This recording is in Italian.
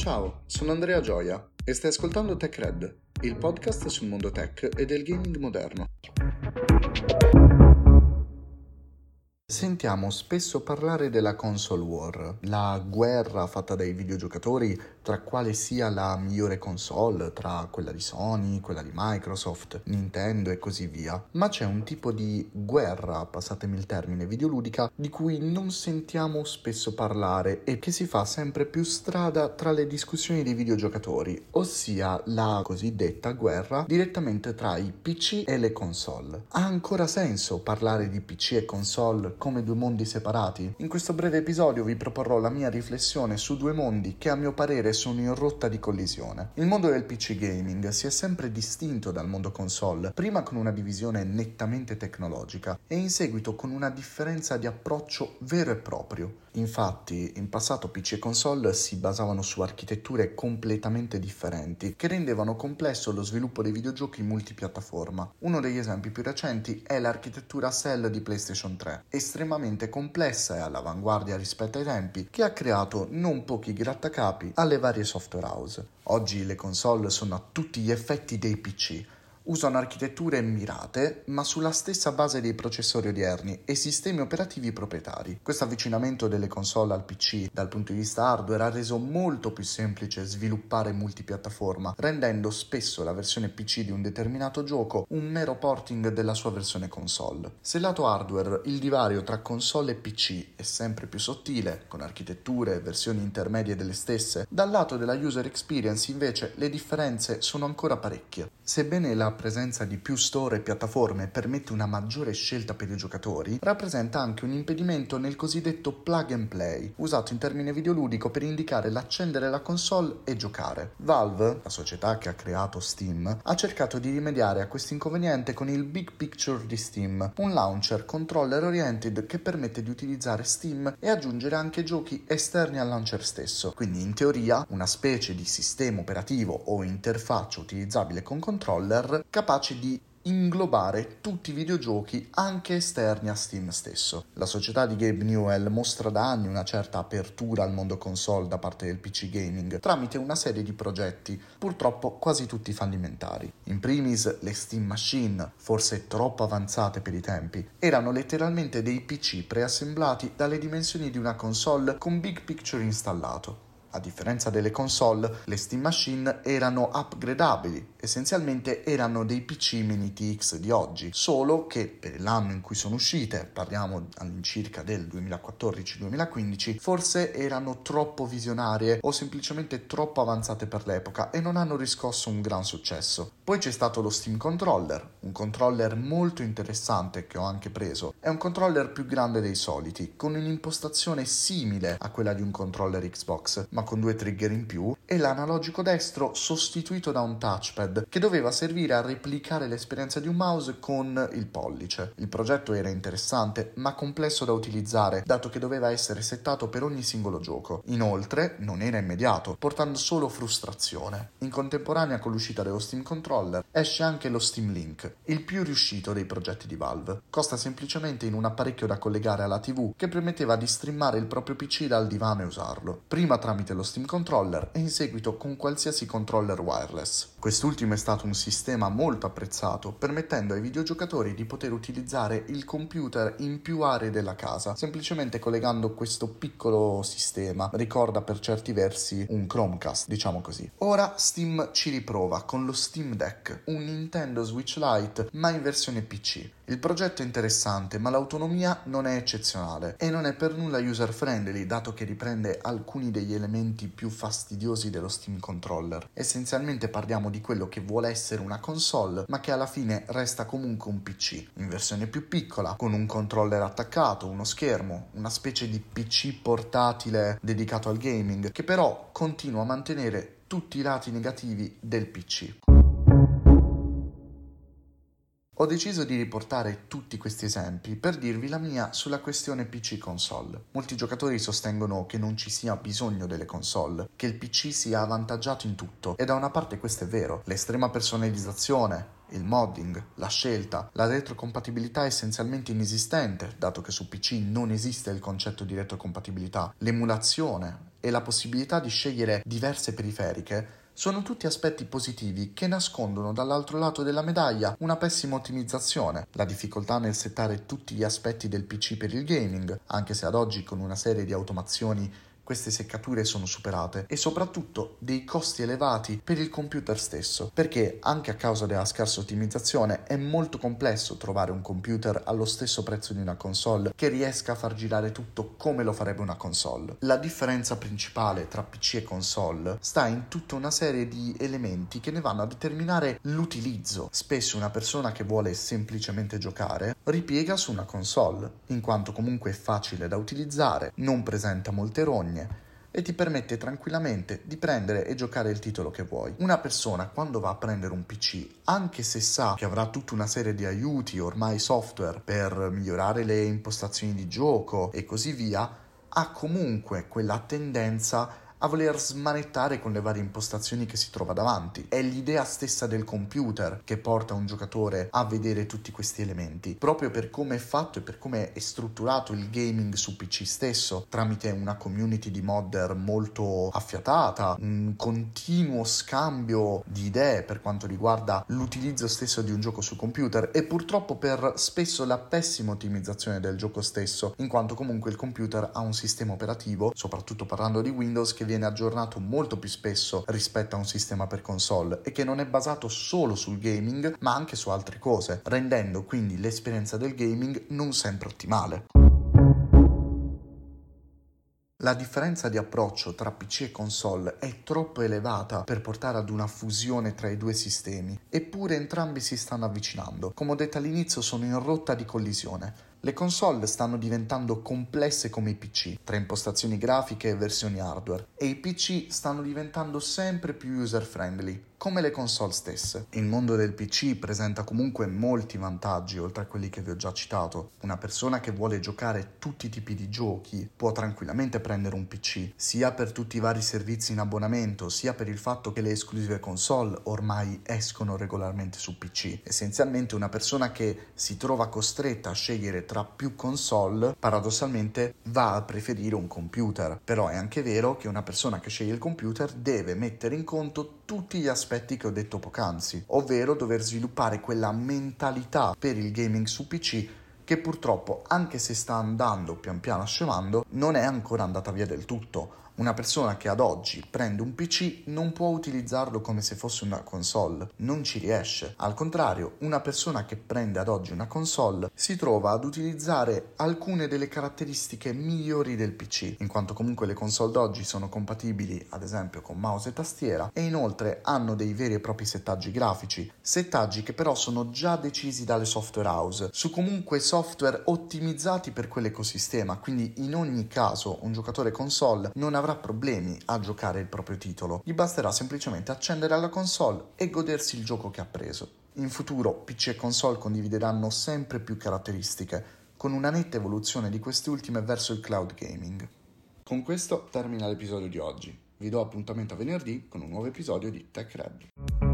Ciao, sono Andrea Gioia e stai ascoltando TechRed, il podcast sul mondo tech e del gaming moderno. Sentiamo spesso parlare della console war, la guerra fatta dai videogiocatori tra quale sia la migliore console, tra quella di Sony, quella di Microsoft, Nintendo e così via. Ma c'è un tipo di guerra, passatemi il termine, videoludica, di cui non sentiamo spesso parlare e che si fa sempre più strada tra le discussioni dei videogiocatori, ossia la cosiddetta guerra direttamente tra i PC e le console. Ha ancora senso parlare di PC e console come due mondi separati? In questo breve episodio vi proporrò la mia riflessione su due mondi che a mio parere sono in rotta di collisione. Il mondo del PC gaming si è sempre distinto dal mondo console, prima con una divisione nettamente tecnologica e in seguito con una differenza di approccio vero e proprio. Infatti, in passato PC e console si basavano su architetture completamente differenti, che rendevano complesso lo sviluppo dei videogiochi multipiattaforma. Uno degli esempi più recenti è l'architettura Cell di PlayStation 3, estremamente complessa e all'avanguardia rispetto ai tempi, che ha creato non pochi grattacapi alle varie software house. Oggi le console sono a tutti gli effetti dei PC, usano architetture mirate, ma sulla stessa base dei processori odierni e sistemi operativi proprietari. Questo avvicinamento delle console al PC dal punto di vista hardware ha reso molto più semplice sviluppare multipiattaforma, rendendo spesso la versione PC di un determinato gioco un mero porting della sua versione console. Se lato hardware il divario tra console e PC è sempre più sottile, con architetture e versioni intermedie delle stesse, dal lato della user experience invece le differenze sono ancora parecchie. Sebbene la presenza di più store e piattaforme permette una maggiore scelta per i giocatori, rappresenta anche un impedimento nel cosiddetto plug and play, usato in termine videoludico per indicare l'accendere la console e giocare. Valve, la società che ha creato Steam, ha cercato di rimediare a questo inconveniente con il Big Picture di Steam, un launcher controller oriented che permette di utilizzare Steam e aggiungere anche giochi esterni al launcher stesso. Quindi in teoria una specie di sistema operativo o interfaccia utilizzabile con controller capace di inglobare tutti i videogiochi anche esterni a Steam stesso. La società di Gabe Newell mostra da anni una certa apertura al mondo console da parte del PC gaming tramite una serie di progetti, purtroppo quasi tutti fallimentari. In primis le Steam Machine, forse troppo avanzate per i tempi, erano letteralmente dei PC preassemblati dalle dimensioni di una console con Big Picture installato. A differenza delle console, le Steam Machine erano upgradabili, essenzialmente erano dei PC mini TX di oggi, solo che per l'anno in cui sono uscite, parliamo all'incirca del 2014-2015, forse erano troppo visionarie o semplicemente troppo avanzate per l'epoca e non hanno riscosso un gran successo. Poi c'è stato lo Steam Controller, un controller molto interessante che ho anche preso. È un controller più grande dei soliti, con un'impostazione simile a quella di un controller Xbox, ma con due trigger in più, e l'analogico destro sostituito da un touchpad che doveva servire a replicare l'esperienza di un mouse con il pollice. Il progetto era interessante, ma complesso da utilizzare, dato che doveva essere settato per ogni singolo gioco. Inoltre, non era immediato, portando solo frustrazione. In contemporanea con l'uscita dello Steam Controller, esce anche lo Steam Link, il più riuscito dei progetti di Valve. Costa semplicemente in un apparecchio da collegare alla TV che permetteva di streamare il proprio PC dal divano e usarlo. Prima tramite lo Steam Controller e in seguito con qualsiasi controller wireless. Quest'ultimo è stato un sistema molto apprezzato, permettendo ai videogiocatori di poter utilizzare il computer in più aree della casa, semplicemente collegando questo piccolo sistema. Ricorda per certi versi un Chromecast, diciamo così. Ora Steam ci riprova con lo Steam Deck, un Nintendo Switch Lite ma in versione PC. Il progetto è interessante, ma l'autonomia non è eccezionale e non è per nulla user friendly, dato che riprende alcuni degli elementi più fastidiosi dello Steam Controller. Essenzialmente parliamo di quello che vuole essere una console, ma che alla fine resta comunque un PC, in versione più piccola, con un controller attaccato, uno schermo, una specie di PC portatile dedicato al gaming, che però continua a mantenere tutti i lati negativi del PC. Ho deciso di riportare tutti questi esempi per dirvi la mia sulla questione PC console. Molti giocatori sostengono che non ci sia bisogno delle console, che il PC sia avvantaggiato in tutto, e da una parte questo è vero. L'estrema personalizzazione, il modding, la scelta, la retrocompatibilità essenzialmente inesistente, dato che su PC non esiste il concetto di retrocompatibilità, l'emulazione e la possibilità di scegliere diverse periferiche sono tutti aspetti positivi che nascondono dall'altro lato della medaglia una pessima ottimizzazione, la difficoltà nel settare tutti gli aspetti del PC per il gaming, anche se ad oggi con una serie di automazioni queste seccature sono superate e soprattutto dei costi elevati per il computer stesso, perché anche a causa della scarsa ottimizzazione è molto complesso trovare un computer allo stesso prezzo di una console che riesca a far girare tutto come lo farebbe una console. La differenza principale tra PC e console sta in tutta una serie di elementi che ne vanno a determinare l'utilizzo. Spesso una persona che vuole semplicemente giocare ripiega su una console, in quanto comunque è facile da utilizzare, non presenta molte rogne e ti permette tranquillamente di prendere e giocare il titolo che vuoi. Una persona quando va a prendere un PC, anche se sa che avrà tutta una serie di aiuti, ormai software, per migliorare le impostazioni di gioco e così via, ha comunque quella tendenza a voler smanettare con le varie impostazioni che si trova davanti. È l'idea stessa del computer che porta un giocatore a vedere tutti questi elementi, proprio per come è fatto e per come è strutturato il gaming su PC stesso, tramite una community di modder molto affiatata, un continuo scambio di idee per quanto riguarda l'utilizzo stesso di un gioco su computer e purtroppo per spesso la pessima ottimizzazione del gioco stesso, in quanto comunque il computer ha un sistema operativo, soprattutto parlando di Windows, che viene aggiornato molto più spesso rispetto a un sistema per console e che non è basato solo sul gaming ma anche su altre cose, rendendo quindi l'esperienza del gaming non sempre ottimale. La differenza di approccio tra PC e console è troppo elevata per portare ad una fusione tra i due sistemi, eppure entrambi si stanno avvicinando. Come ho detto all'inizio, sono in rotta di collisione. Le console stanno diventando complesse come i PC, tra impostazioni grafiche e versioni hardware, e i PC stanno diventando sempre più user friendly, come le console stesse. Il mondo del PC presenta comunque molti vantaggi oltre a quelli che vi ho già citato. Una persona che vuole giocare tutti i tipi di giochi può tranquillamente prendere un PC, sia per tutti i vari servizi in abbonamento, sia per il fatto che le esclusive console ormai escono regolarmente su PC. Essenzialmente una persona che si trova costretta a scegliere tra più console, paradossalmente va a preferire un computer. Però è anche vero che una persona che sceglie il computer deve mettere in conto tutti gli aspetti che ho detto poc'anzi, ovvero dover sviluppare quella mentalità per il gaming su PC che purtroppo, anche se sta andando pian piano scemando, non è ancora andata via del tutto. Una persona che ad oggi prende un PC non può utilizzarlo come se fosse una console, non ci riesce. Al contrario, una persona che prende ad oggi una console si trova ad utilizzare alcune delle caratteristiche migliori del PC, in quanto comunque le console d'oggi sono compatibili ad esempio con mouse e tastiera e inoltre hanno dei veri e propri settaggi grafici, settaggi che però sono già decisi dalle software house, su comunque software ottimizzati per quell'ecosistema, quindi in ogni caso un giocatore console non avrà avrà problemi a giocare il proprio titolo, gli basterà semplicemente accendere la console e godersi il gioco che ha preso. In futuro PC e console condivideranno sempre più caratteristiche, con una netta evoluzione di queste ultime verso il cloud gaming. Con questo termina l'episodio di oggi. Vi do appuntamento a venerdì con un nuovo episodio di Tech Red.